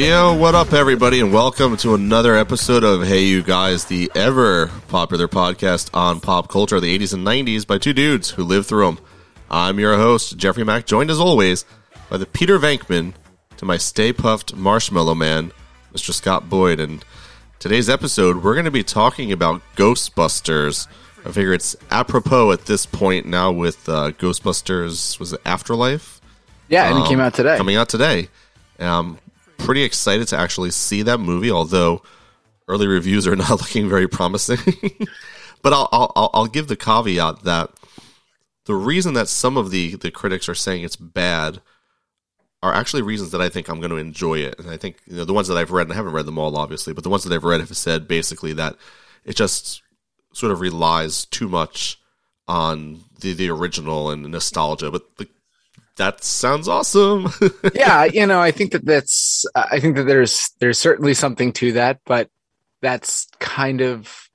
Yo, what up, everybody, and welcome to another episode of Hey You Guys, the ever popular podcast on pop culture of the 80s and 90s by two dudes who lived through them. I'm your host, Jeffrey Mack, joined as always by the Peter Venkman to my Stay Puft Marshmallow Man, Mr. Scott Boyd. And today's episode, we're going to be talking about Ghostbusters. I figure it's apropos at this point now with uh, Ghostbusters, was it Afterlife? Yeah, and it Um, came out today. Coming out today. Um, pretty excited to actually see that movie, although early reviews are not looking very promising. but I'll, I'll I'll- give the caveat that the reason that some of the the critics are saying it's bad are actually reasons that I think I'm going to enjoy it, and I think you know the ones that I've read, and I haven't read them all, obviously, but the ones that I've read have said basically that it just sort of relies too much on the the original and nostalgia, but the, that sounds awesome. yeah, you know, I think that that's I think that there's there's certainly something to that, but that's kind of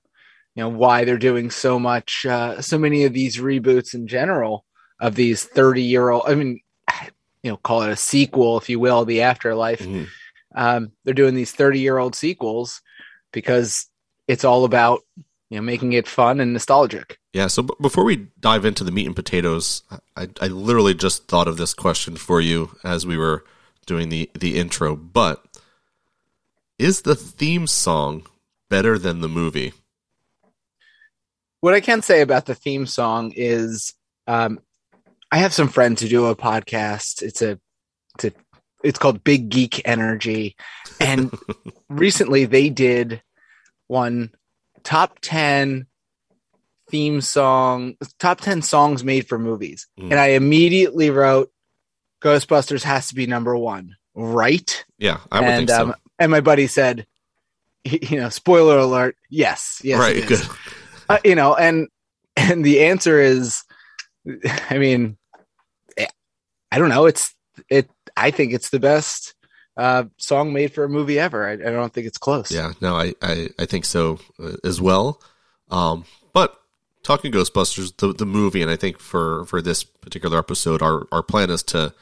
you know why they're doing so much uh so many of these reboots in general of these 30 year old I mean you know call it a sequel if you will the afterlife Mhm. um they're doing these 30 year old sequels because it's all about you know making it fun and nostalgic Yeah. So b- before we dive into the meat and potatoes, I, I literally just thought of this question for you as we were doing the the intro. But is the theme song better than the movie? what I can say about the theme song is um, I have some friends who do a podcast. It's a it's a it's called Big Geek Energy, and recently they did one top ten theme song top 10 songs made for movies Mm. and i immediately wrote ghostbusters has to be number one right Yeah, I would and think so. um, and my buddy said you know spoiler alert yes yes right. Good. uh, you know and and the answer is i mean eh, i don't know it's it i think it's the best uh song made for a movie ever i, I don't think it's close Yeah. No, I I, I think so uh, as well. Um, talking Ghostbusters, the the movie, and I think for for this particular episode, our our plan is to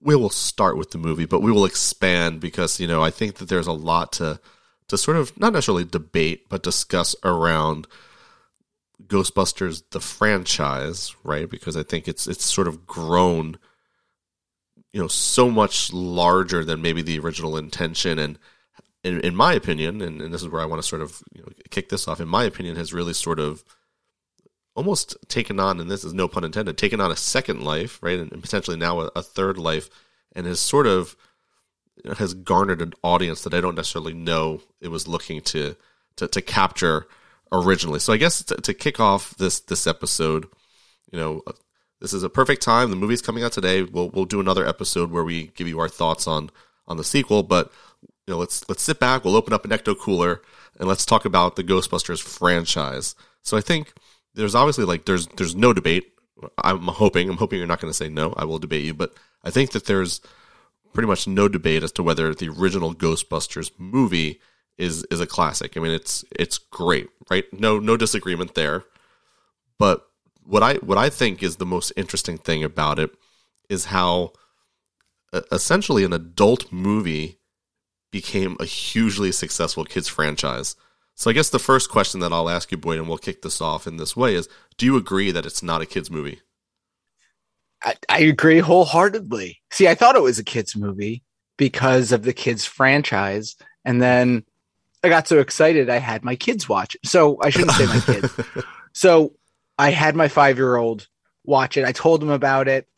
we will start with the movie, but we will expand because you know I think that there's a lot to to sort of not necessarily debate, but discuss around Ghostbusters the franchise, right? Because I think it's it's sort of grown, you know, so much larger than maybe the original intention, and in, in my opinion, and, and this is where I want to sort of you know, kick this off. In my opinion, has really sort of almost taken on, and this is no pun intended, taken on a second life, right, and, potentially now a, a third life, and has sort of has garnered an audience that I don't necessarily know it was looking to to, to capture originally. So I guess to, to kick off this this episode, you know, uh, this is a perfect time. The movie's coming out today. We'll we'll do another episode where we give you our thoughts on on the sequel, but you know, let's let's sit back. We'll open up an ecto cooler and let's talk about the Ghostbusters franchise. So I think there's obviously like there's there's no debate. I'm hoping I'm hoping you're not going to say no. I will debate you, but I think that there's pretty much no debate as to whether the original Ghostbusters movie is is a classic. I mean, it's it's great, right? No no disagreement there. But what I what I think is the most interesting thing about it is how essentially an adult movie became a hugely successful kids franchise. So I guess the first question that I'll ask you, Boyd, and we'll kick this off in this way is: Do you agree that it's not a kids movie? I, I agree wholeheartedly see i thought it was a kids movie because of the kids franchise and then i got so excited i had my kids watch it so i shouldn't say my kids So I had my five year old watch it. I told him about it.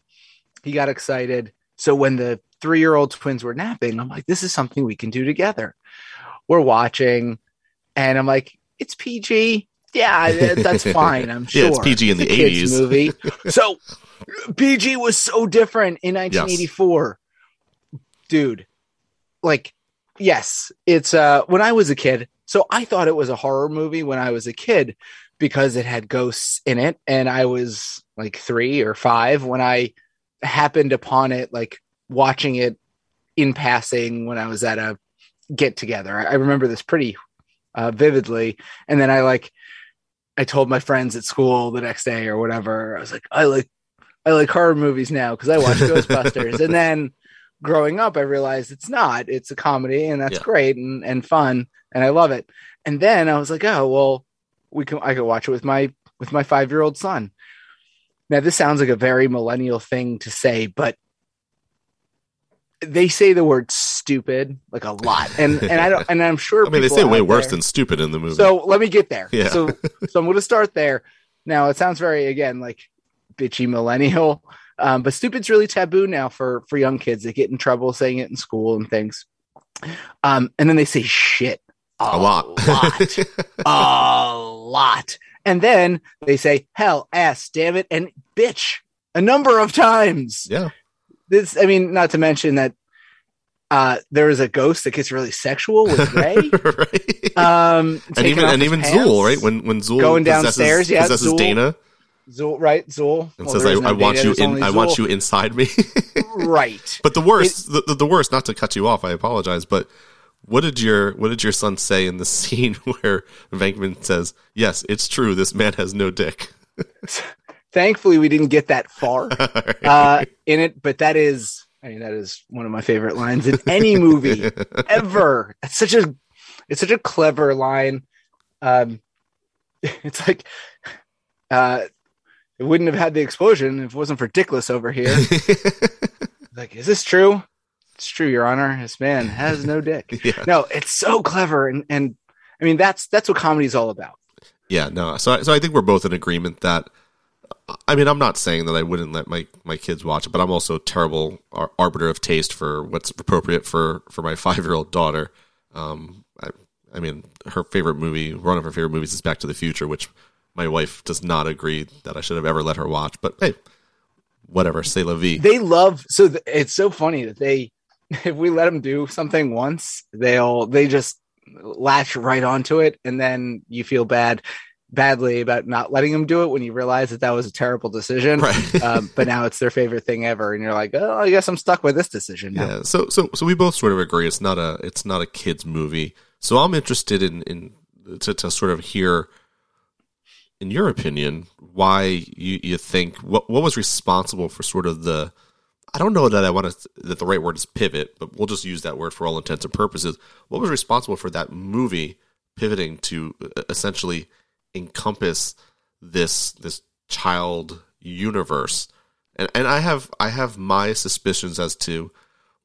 He got excited. So when the three year old twins were napping, I'm like, this is something we can do together. We're watching, and I'm like, it's PG. Yeah, that's fine. I'm sure. Yeah, it's PG in the 80s. movie. So PG was so different in 1984. Dude, like, yes, it's uh when I was a kid. So I thought it was a horror movie when I was a kid because it had ghosts in it and I was like 3 or 5 when I happened upon it like watching it in passing when I was at a get together. I remember this pretty uh, vividly and then I like I told my friends at school the next day or whatever. I was like I like I like horror movies now because I watch Ghostbusters. and then growing up, I realized it's not. It's a comedy, and that's Yeah. great and, and fun, and I love it. And then I was like, oh well, we can. I could watch it with my with my five year old son. Now this sounds like a very millennial thing to say, but they say the word stupid like a lot, and and I don't, and I'm sure. I mean, they say way worse there- than stupid in the movie. so let me get there. Yeah. So so I'm going to start there. Now it sounds very again like bitchy millennial, um, but stupid's really taboo now for for young kids. They get in trouble saying it in school and things. Um, and then they say shit a lot. lot, a lot, and then they say hell, ass, damn it, and bitch a number of times. yeah. This, I mean, not to mention that uh, there is a ghost that gets really sexual with Ray. right. Um, and even and even pants. Zuul, right? When when Zuul Going possesses, downstairs, yeah, possesses Zuul. Dana Zuul, right? Zuul and Well, says, "I, no I want you in. I want you inside me." right. but the worst, the, the, the worst. Not to cut you off, I apologize, but what did your what did your son say in the scene where Venkman says, "Yes, it's true. This man has no dick." Thankfully, we didn't get that far uh, in it, but that is, I mean, that is one of my favorite lines in any movie ever. It's such a, it's such a clever line. Um, it's like, uh, it wouldn't have had the explosion if it wasn't for Dickless over here. like, is this true? It's true, Your Honor. This man has no dick. yeah. No, it's so clever, and and I mean that's that's what comedy's all about. Yeah, no. So, so I think we're both in agreement that. I mean, I'm not saying that I wouldn't let my, my kids watch it, but I'm also a terrible ar- arbiter of taste for what's appropriate for, for my five year old daughter. Um, I, I mean, her favorite movie, one of her favorite movies, is Back to the Future, which my wife does not agree that I should have ever let her watch. But hey, whatever, say la vie. They love so th- it's so funny that they if we let them do something once, they'll they just latch right onto it, and then you feel bad badly about not letting them do it when you realize that that was a terrible decision. right. um, but now it's their favorite thing ever, and you're like, oh, I guess I'm stuck with this decision now. Yeah. So so so we both sort of agree it's not a it's not a kids movie. So I'm interested in in to, to sort of hear in your opinion why you, you think what what was responsible for sort of the I don't know that I want to that the right word is pivot, but we'll just use that word for all intents and purposes. What was responsible for that movie pivoting to uh, essentially encompass this this child universe? And and I have I have my suspicions as to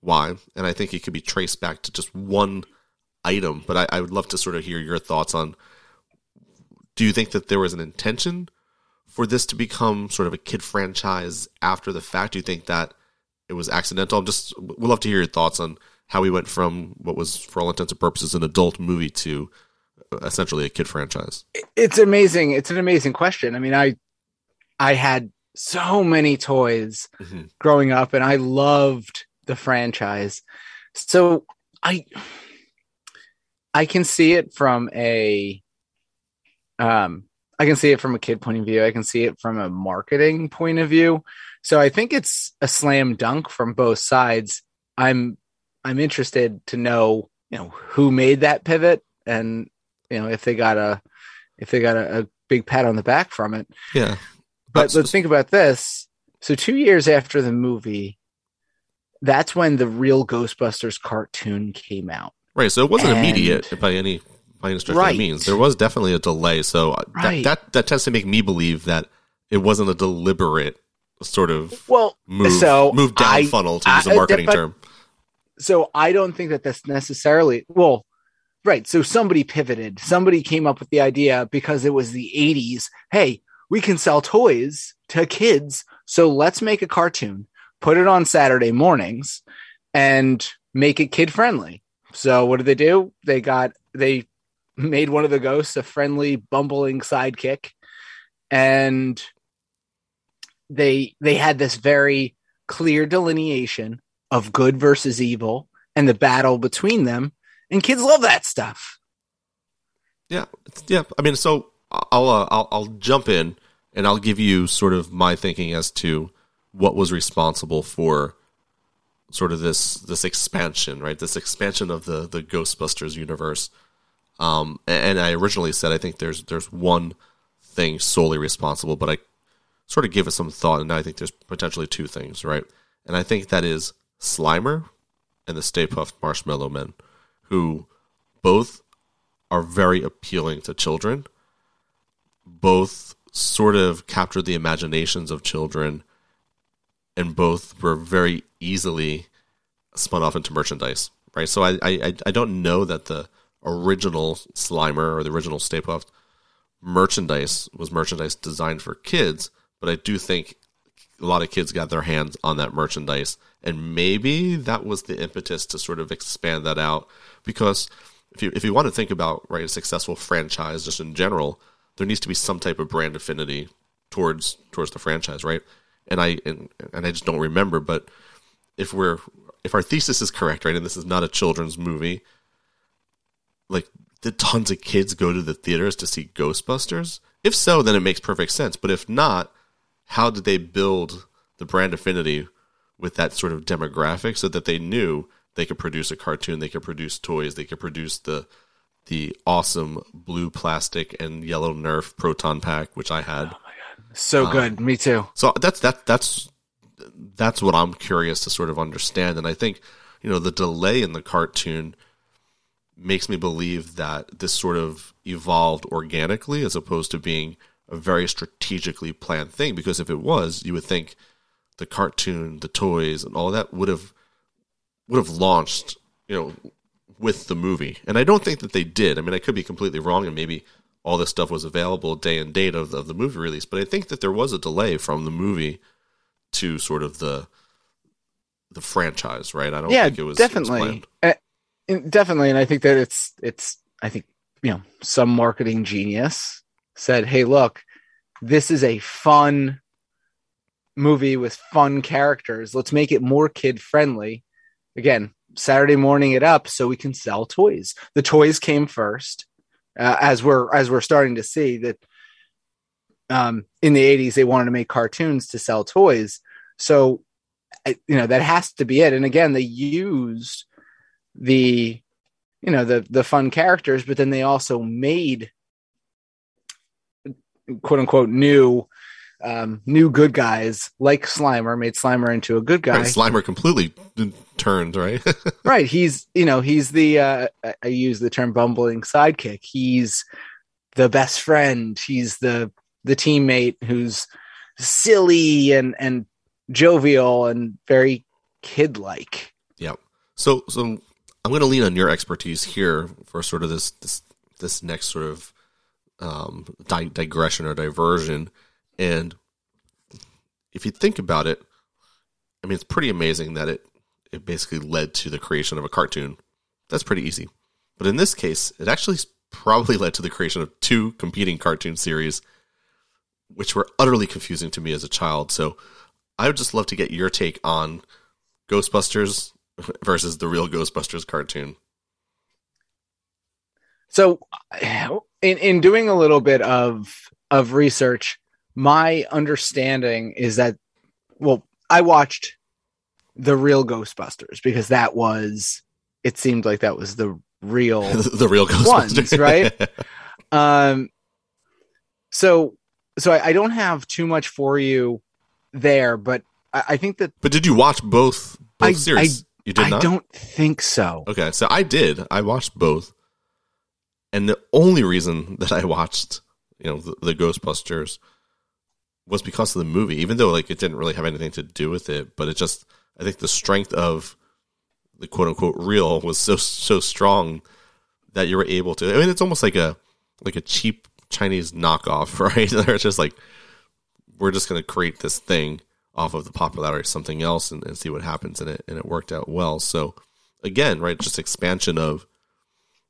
why, and I think it could be traced back to just one item. But I, I would love to sort of hear your thoughts on. Do you think that there was an intention for this to become sort of a kid franchise after the fact? Do you think that it was accidental? I'm just we'd love to hear your thoughts on how we went from what was, for all intents and purposes, an adult movie to essentially a kid franchise. it's amazing. It's an amazing question. I mean, I I had so many toys Mhm. growing up, and I loved the franchise. So I I can see it from a um I can see it from a kid point of view. I can see it from a marketing point of view. So I think it's a slam dunk from both sides. I'm I'm interested to know, you know, who made that pivot and you know if they got a if they got a, a big pat on the back from it. Yeah, But Uh, let's think about this. So two years after the movie, that's when the real Ghostbusters cartoon came out. Right, so it wasn't And- immediate by any by any stretch of the means. There was definitely a delay, so uh, Right. that, that that tends to make me believe that it wasn't a deliberate sort of Well, move so move down I- funnel to use a I- marketing term. so I don't think that that's necessarily well, right. So somebody pivoted. Somebody came up with the idea because it was the 80s. Hey, we can sell toys to kids, so let's make a cartoon, put it on Saturday mornings, and make it kid friendly. So what did they do? They got they made one of the ghosts a friendly, bumbling sidekick, and they they had this very clear delineation of good versus evil and the battle between them. And kids love that stuff. Yeah, yeah. I mean, so I'll uh, I'll I'll jump in and I'll give you sort of my thinking as to what was responsible for sort of this this expansion, right? This expansion of the the Ghostbusters universe. Um, and I originally said I think there's there's one thing solely responsible, but I sort of give it some thought, and I think there's potentially two things, right? And I think that is Slimer and the Stay Puft Marshmallow Men, who both are very appealing to children. Both sort of captured the imaginations of children, and both were very easily spun off into merchandise. Right, so I I I don't know that the original Slimer or the original Stay Puft merchandise was merchandise designed for kids, but I do think a lot of kids got their hands on that merchandise, and maybe that was the impetus to sort of expand that out. Because if you if you want to think about right a successful franchise just in general, there needs to be some type of brand affinity towards towards the franchise, right? And I and, and I just don't remember, but if we're if our thesis is correct, right, and this is not a children's movie, like did tons of kids go to the theaters to see Ghostbusters? If so, then it makes perfect sense. But if not, how did they build the brand affinity with that sort of demographic so that they knew they could produce a cartoon, they could produce toys, they could produce the the awesome blue plastic and yellow Nerf proton pack, which I had. Oh my god, so um, good! Me too. So that's that that's that's what I'm curious to sort of understand, and I think you know the delay in the cartoon makes me believe that this sort of evolved organically as opposed to being a very strategically planned thing because if it was, you would think the cartoon, the toys, and all that would have would have launched, you know, with the movie. And I don't think that they did. I mean, I could be completely wrong, and maybe all this stuff was available day and date of, of the movie release. But I think that there was a delay from the movie to sort of the the franchise, right? I don't yeah, think it was definitely, it was uh, definitely, and I think that it's it's I think you know some marketing genius said, "Hey, look, this is a fun movie with fun characters. Let's make it more kid friendly." Again, Saturday morning it up so we can sell toys. The toys came first, uh, as we're as we're starting to see that um, in the 80s they wanted to make cartoons to sell toys. So you know that has to be it. And again, they used the you know the the fun characters, but then they also made quote unquote new um, new good guys like Slimer made Slimer into a good guy. Right, Slimer completely turned right. right, he's you know he's the uh, I use the term bumbling sidekick. He's the best friend. He's the the teammate who's silly and and jovial and very kid like. Yeah. So so I'm going to lean on your expertise here for sort of this this this next sort of um, di- digression or diversion. And if you think about it, I mean, it's pretty amazing that it it basically led to the creation of a cartoon. That's pretty easy. But in this case, it actually probably led to the creation of two competing cartoon series, which were utterly confusing to me as a child. So I would just love to get your take on Ghostbusters versus the real Ghostbusters cartoon. So, in in doing a little bit of of research, my understanding is that well, I watched the real Ghostbusters because that was it seemed like that was the real the real Ghostbusters, ones, right? um, so so I, I, don't have too much for you there, but I, I think that. But did you watch both both I, series? you did I not. don't think so. Okay, so I did. I watched both. And the only reason that I watched, you know, the, the, Ghostbusters was because of the movie, even though like it didn't really have anything to do with it. But it just, I think the strength of the quote unquote real was so so strong that you were able to. I mean, it's almost like a like a cheap Chinese knockoff, right? They're just like, we're just going to create this thing off of the popularity of something else and, and see what happens, and it and it worked out well. So again, right, just expansion of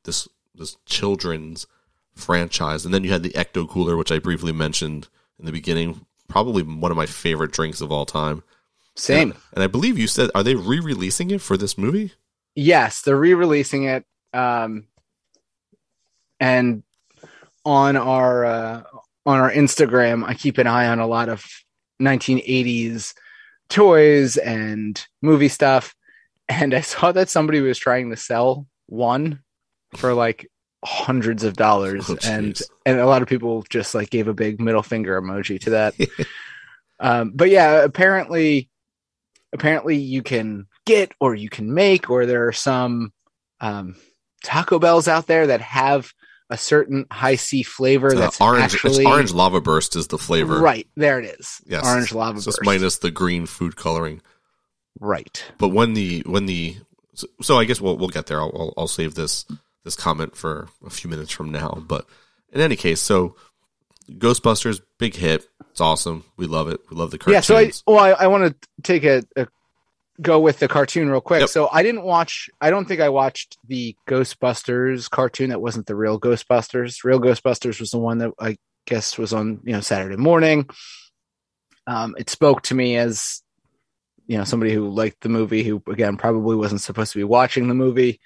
this this children's franchise. And then you had the Ecto Cooler, which I briefly mentioned in the beginning. Probably one of my favorite drinks of all time. Same. And, and I believe you said, are they re-releasing it for this movie? Yes, they're re-releasing it. Um, and on our uh, on our Instagram, I keep an eye on a lot of 1980s toys and movie stuff. And I saw that somebody was trying to sell one for like hundreds of dollars oh, and and a lot of people just like gave a big middle finger emoji to that um, but yeah apparently apparently you can get or you can make, or there are some um, Taco Bells out there that have a certain Hi-C flavor that's uh, orange. actually orange lava burst is the flavor. right there. It is Yes. orange lava It's burst. just minus the green food coloring. right. But when the when the so, so I guess we'll we'll get there. I'll, I'll I'll save this this comment for a few minutes from now. But in any case, so Ghostbusters big hit. It's awesome. We love it. We love the cartoon. Yeah. So I well, I, I want to take a, a go with the cartoon real quick. Yep. So I didn't watch. I don't think I watched the Ghostbusters cartoon. That wasn't the real Ghostbusters. Real Ghostbusters was the one that I guess was on you know Saturday morning. Um, it spoke to me as you know somebody who liked the movie, who again probably wasn't supposed to be watching the movie.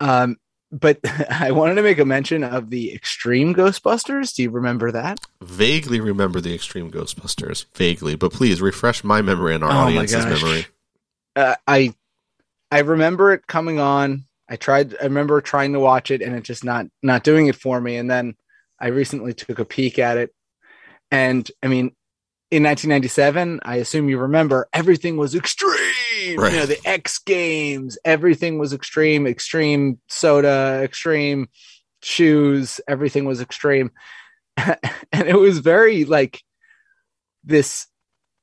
Um, but I wanted to make a mention of the Extreme Ghostbusters. Do you remember that? vaguely remember the Extreme Ghostbusters. Vaguely, but please refresh my memory and our Oh audience's memory. uh, I I remember it coming on. I tried. I remember trying to watch it, and it just not not doing it for me. And then I recently took a peek at it, and I mean, in 1997, I assume you remember everything was extreme. Right. You know, the X Games, everything was extreme. Extreme soda, extreme shoes, everything was extreme, and it was very like this.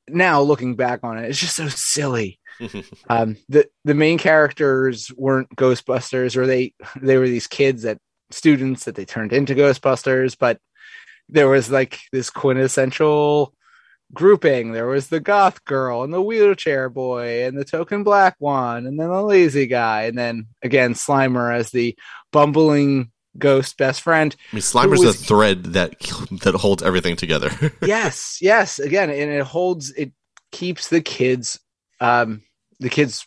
Now looking back on it, it's just so silly um, the the main characters weren't Ghostbusters, or they they were these kids that students that they turned into Ghostbusters, but there was like this quintessential grouping. There was the goth girl and the wheelchair boy and the token black one, and then the lazy guy, and then again Slimer as the bumbling ghost best friend. I mean, Slimer's was- the thread that that holds everything together. yes, yes. Again, and it holds it keeps the kids um the kids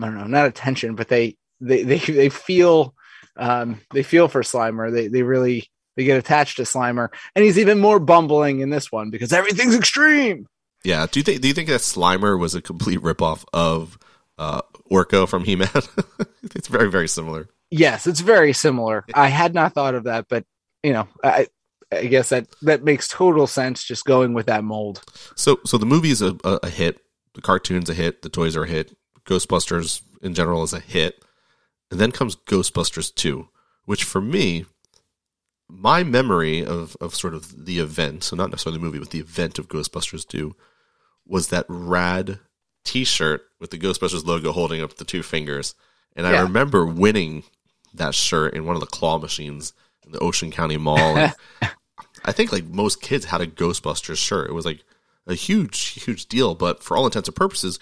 I don't know, not attention, but they they they, they feel um they feel for Slimer. They they really they get attached to Slimer. And he's even more bumbling in this one because everything's extreme. yeah. Do you think Do you think that Slimer was a complete ripoff of uh, Orko from He Man? it's very very similar. Yes, it's very similar. I had not thought of that, but you know, I I guess that that makes total sense just going with that mold. So so the movie is a, a, a hit. The cartoon's a hit. The toys are a hit. Ghostbusters in general is a hit. And then comes Ghostbusters 2, which for me, my memory of, of sort of the event, so not necessarily the movie, but the event of Ghostbusters 2, was that rad t shirt with the Ghostbusters logo holding up the two fingers. And I remember winning that shirt in one of the claw machines in the Ocean County Mall. And I think like most kids had a Ghostbusters shirt. It was like a huge, huge deal. But for all intents and purposes,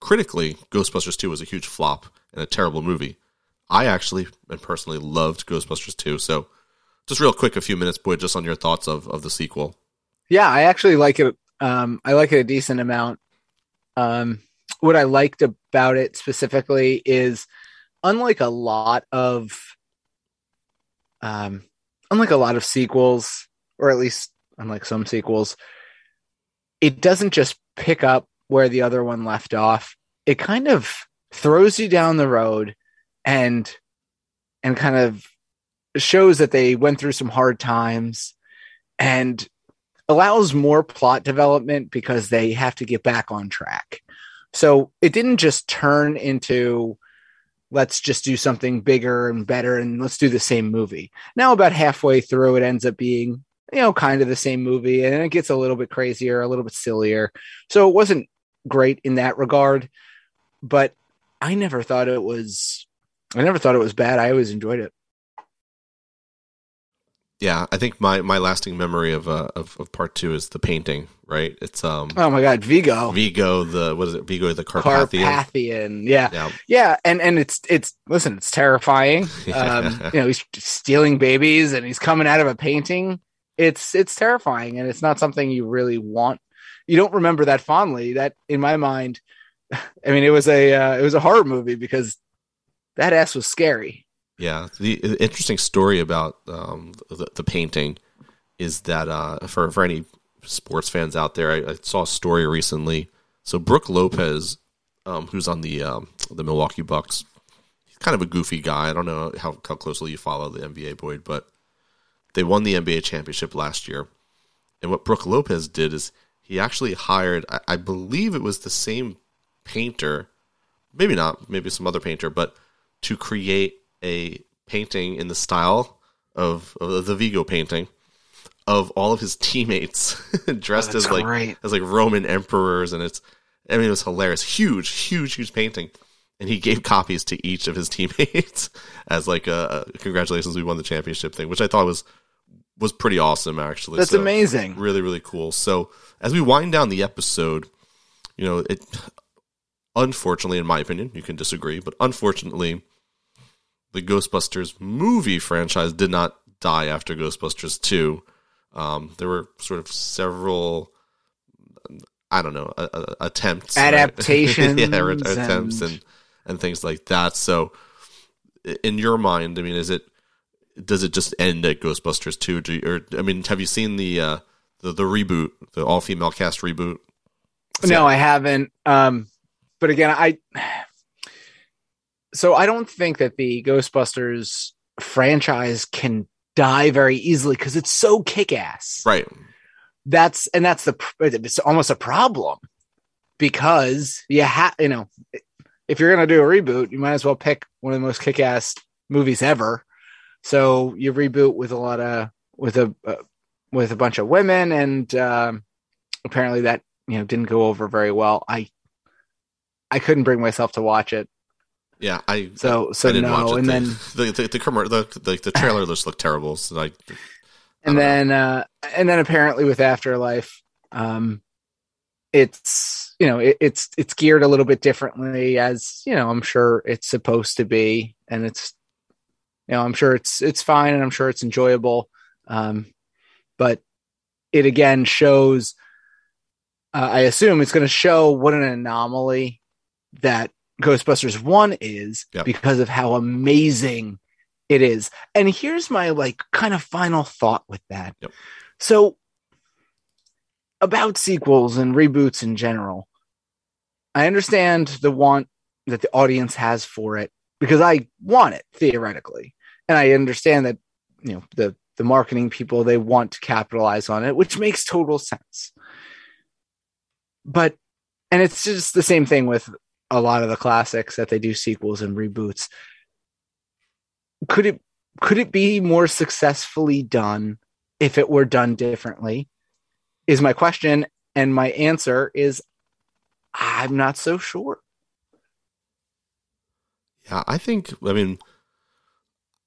critically, Ghostbusters 2 was a huge flop and a terrible movie. I actually and personally loved Ghostbusters 2. So just real quick, a few minutes, Boyd, just on your thoughts of, of the sequel. Yeah, I actually like it. Um, I like it a decent amount. Um, what I liked about it specifically is, unlike a lot of, um, unlike a lot of sequels, or at least unlike some sequels, it doesn't just pick up where the other one left off. It kind of throws you down the road, and and kind of shows that they went through some hard times, and allows more plot development because they have to get back on track. So it didn't just turn into let's just do something bigger and better and let's do the same movie. Now about halfway through it ends up being, you know, kind of the same movie and it gets a little bit crazier, a little bit sillier. So it wasn't great in that regard, but I never thought it was I never thought it was bad. I always enjoyed it. Yeah, I think my, my lasting memory of, uh, of of part two is the painting. Right? It's um Oh my god, Vigo. Vigo the what is it? Vigo the Carpathian. Carpathian. Yeah. Yeah, Yeah, and and it's it's listen, it's terrifying. Um, you know, he's stealing babies and he's coming out of a painting. It's it's terrifying, and it's not something you really want. You don't remember that fondly. That in my mind, I mean, it was a uh, it was a horror movie because that ass was scary. Yeah, the interesting story about um, the, the painting is that uh, for for any sports fans out there, I, I saw a story recently. So Brooke Lopez, um, who's on the um, the Milwaukee Bucks, he's kind of a goofy guy. I don't know how how closely you follow the NBA, Boyd, but they won the NBA championship last year. And what Brooke Lopez did is he actually hired, I, I believe it was the same painter maybe not, maybe some other painter, but to create a painting in the style of, of the Vigo painting of all of his teammates dressed Oh, as like great. as like Roman emperors, and it's I mean it was hilarious, huge, huge, huge painting, and he gave copies to each of his teammates as like a, a congratulations, we won the championship thing, which I thought was was pretty awesome actually. That's So, amazing. really really cool. So as we wind down the episode, you know it. Unfortunately, in my opinion, you can disagree, but unfortunately, the Ghostbusters movie franchise did not die after Ghostbusters 2. Um, there were sort of several, I don't know, attempts, right? Adaptations yeah, or attempts and- and and things like that. So, in your mind, I mean, is it does it just end at Ghostbusters 2? Do you, or I mean, have you seen the uh, the the reboot, the all female cast reboot? No, I haven't. Um, but again, I so I don't think that the Ghostbusters franchise can die very easily because it's so kick-ass. right. That's and that's the it's almost a problem because you have you know if you're gonna do a reboot, you might as well pick one of the most kick-ass movies ever. So you reboot with a lot of with a uh, with a bunch of women, and um, apparently that you know didn't go over very well. I I couldn't bring myself to watch it, Yeah, I so so I didn't no. watch it. And the, then the the the, commer- the, the, the trailer just looked terrible. So I, and don't know. then uh, and then apparently with Afterlife, um, it's you know it, it's it's geared a little bit differently, as you know I'm sure it's supposed to be, and it's you know I'm sure it's it's fine, and I'm sure it's enjoyable, um, but it again shows. Uh, I assume it's going to show what an anomaly that Ghostbusters One is Yep. because of how amazing it is. And here's my like kind of final thought with that. Yep. So about sequels and reboots in general, I understand the want that the audience has for it because I want it theoretically. And I understand that, you know, the the marketing people they want to capitalize on it, which makes total sense. But and it's just the same thing with a lot of the classics that they do sequels and reboots. Could it could it be more successfully done if it were done differently? Is my question and my answer is I'm not so sure. yeah, I think. I mean,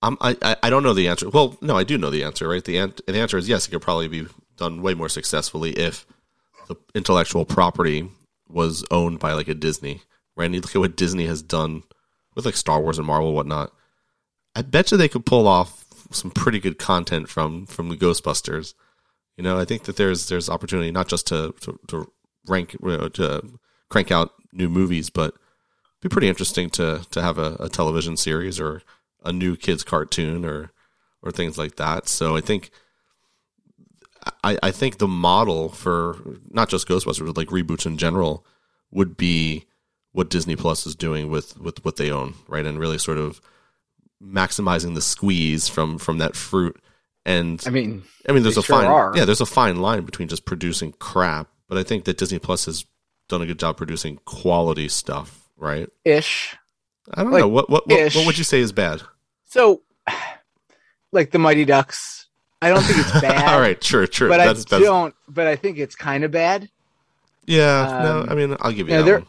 I'm, I I don't know the answer. Well, no, I do know the answer. Right. The an- the answer is yes. It could probably be done way more successfully if the intellectual property was owned by like a Disney. Right. And you look at what Disney has done with like Star Wars and Marvel and whatnot. I bet you they could pull off some pretty good content from from the Ghostbusters. You know, I think that there's there's opportunity not just to to, to rank you know, to crank out new movies, but be pretty interesting to to have a, a television series or a new kids cartoon or or things like that. So I think I, I think the model for not just Ghostbusters, but like reboots in general would be what Disney Plus is doing with with what they own, right? And really sort of maximizing the squeeze from from that fruit. And I mean, I mean, there's a sure fine are. yeah, there's a fine line between just producing crap, but I think that Disney Plus has done a good job producing quality stuff, right? ish. I don't Like, know what what what, what would you say is bad. So like the Mighty Ducks, I don't think it's bad. All right, sure, sure. But that's, I that's don't but I think it's kind of bad. yeah. no, um, I mean, I'll give you yeah, that there- one.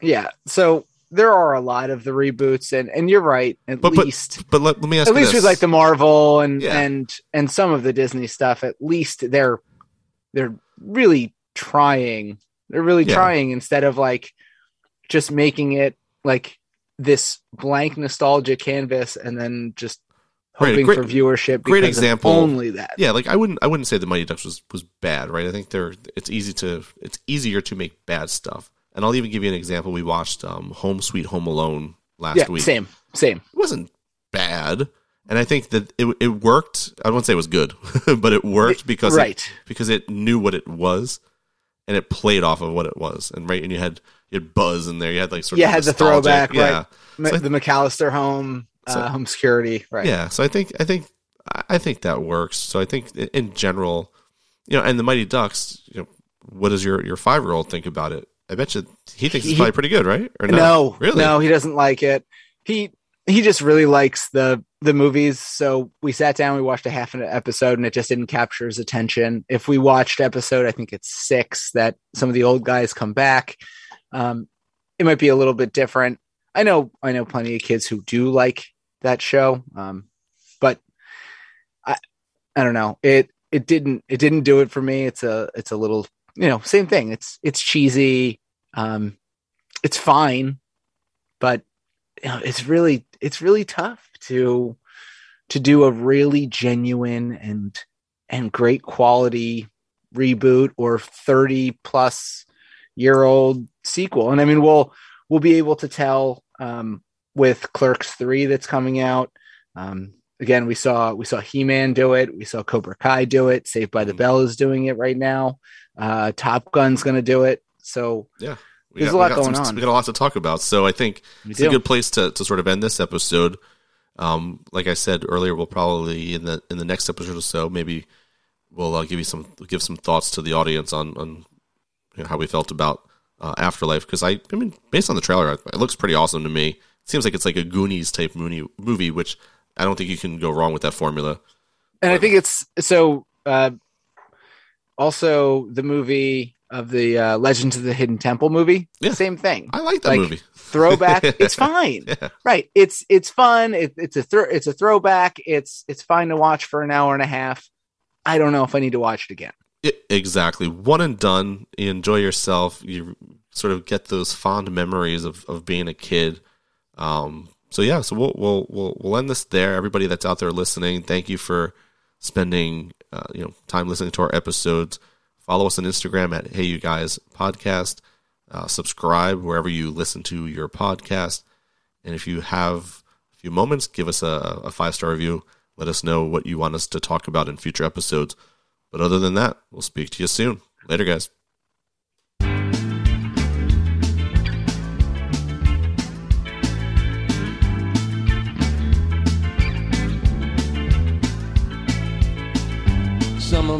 Yeah. So there are a lot of the reboots and and you're right, at But- but least But let, let me ask at least this. with like the Marvel and Yeah. and and some of the Disney stuff, at least they're they're really trying. They're really Yeah. trying instead of like just making it like this blank nostalgia canvas and then just Right, hoping great- for viewership. great example. Only that. yeah, like I wouldn't I wouldn't say the Mighty Ducks was was bad, right? I think they're it's easy to it's easier to make bad stuff. And I'll even give you an example. We watched um, Home Sweet Home Alone last Yeah. week. Same. Same. It wasn't bad, and I think that it it worked. I won't say it was good, but it worked because it- right. because it knew what it was, and it played off of what it was. And right, and you had you had Buzz in there. You had like sort You of had the throwback, yeah. right. So the McAllister home, So- uh, home security. Right. Yeah, so I think I think I think that works. So I think in general, you know, and the Mighty Ducks, you know, what does your your five year old think about it? I bet you he thinks he, it's probably pretty good, right? Or no? no, really? No, he doesn't like it. He he just really likes the the movies. So we sat down, we watched a half an episode, and it just didn't capture his attention. If we watched episode, I think it's six that some of the old guys come back. Um, it might be a little bit different. I know I know plenty of kids who do like that show, um, but I I don't know it it didn't it didn't do it for me. It's a it's a little you know same thing. It's it's cheesy. Um, it's fine, but you know, it's really it's really tough to to do a really genuine and and great quality reboot or 30 plus year old sequel and i mean we'll we'll be able to tell um, with clerks 3 that's coming out um, again we saw we saw he-man do it we saw cobra kai do it saved by the mm-hmm. bell is doing it right now uh, top gun's going to do it so yeah we There's got, a lot going some, on. We got a lot to talk about, so I think we it's do. a good place to, to sort of end this episode. Um, like I said earlier, we'll probably in the in the next episode or so, maybe we'll uh, give you some give some thoughts to the audience on on you know, how we felt about uh, Afterlife because I I mean based on the trailer, it looks pretty awesome to me. It seems like it's like a Goonies type movie, movie which I don't think you can go wrong with that formula. And I think it's so. Uh, also, the movie of the uh, Legends of the Hidden Temple movie. Yeah. Same thing. I like that like, movie. throwback. It's fine. yeah. Right. It's it's fun. It, it's a it's a throwback. It's it's fine to watch for an hour and a half. I don't know if I need to watch it again. It, exactly. One and done. You enjoy yourself. You sort of get those fond memories of, of being a kid. Um, so yeah, so we'll, we'll we'll we'll end this there. Everybody that's out there listening, thank you for spending uh, you know time listening to our episodes. Follow us on Instagram at Hey You Guys Podcast. Uh, subscribe wherever you listen to your podcast. And if you have a few moments, give us a, a five star review. Let us know what you want us to talk about in future episodes. But other than that, we'll speak to you soon. Later, guys.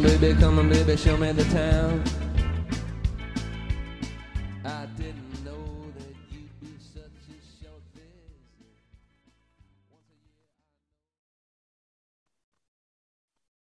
Baby, come on, baby, show me the town.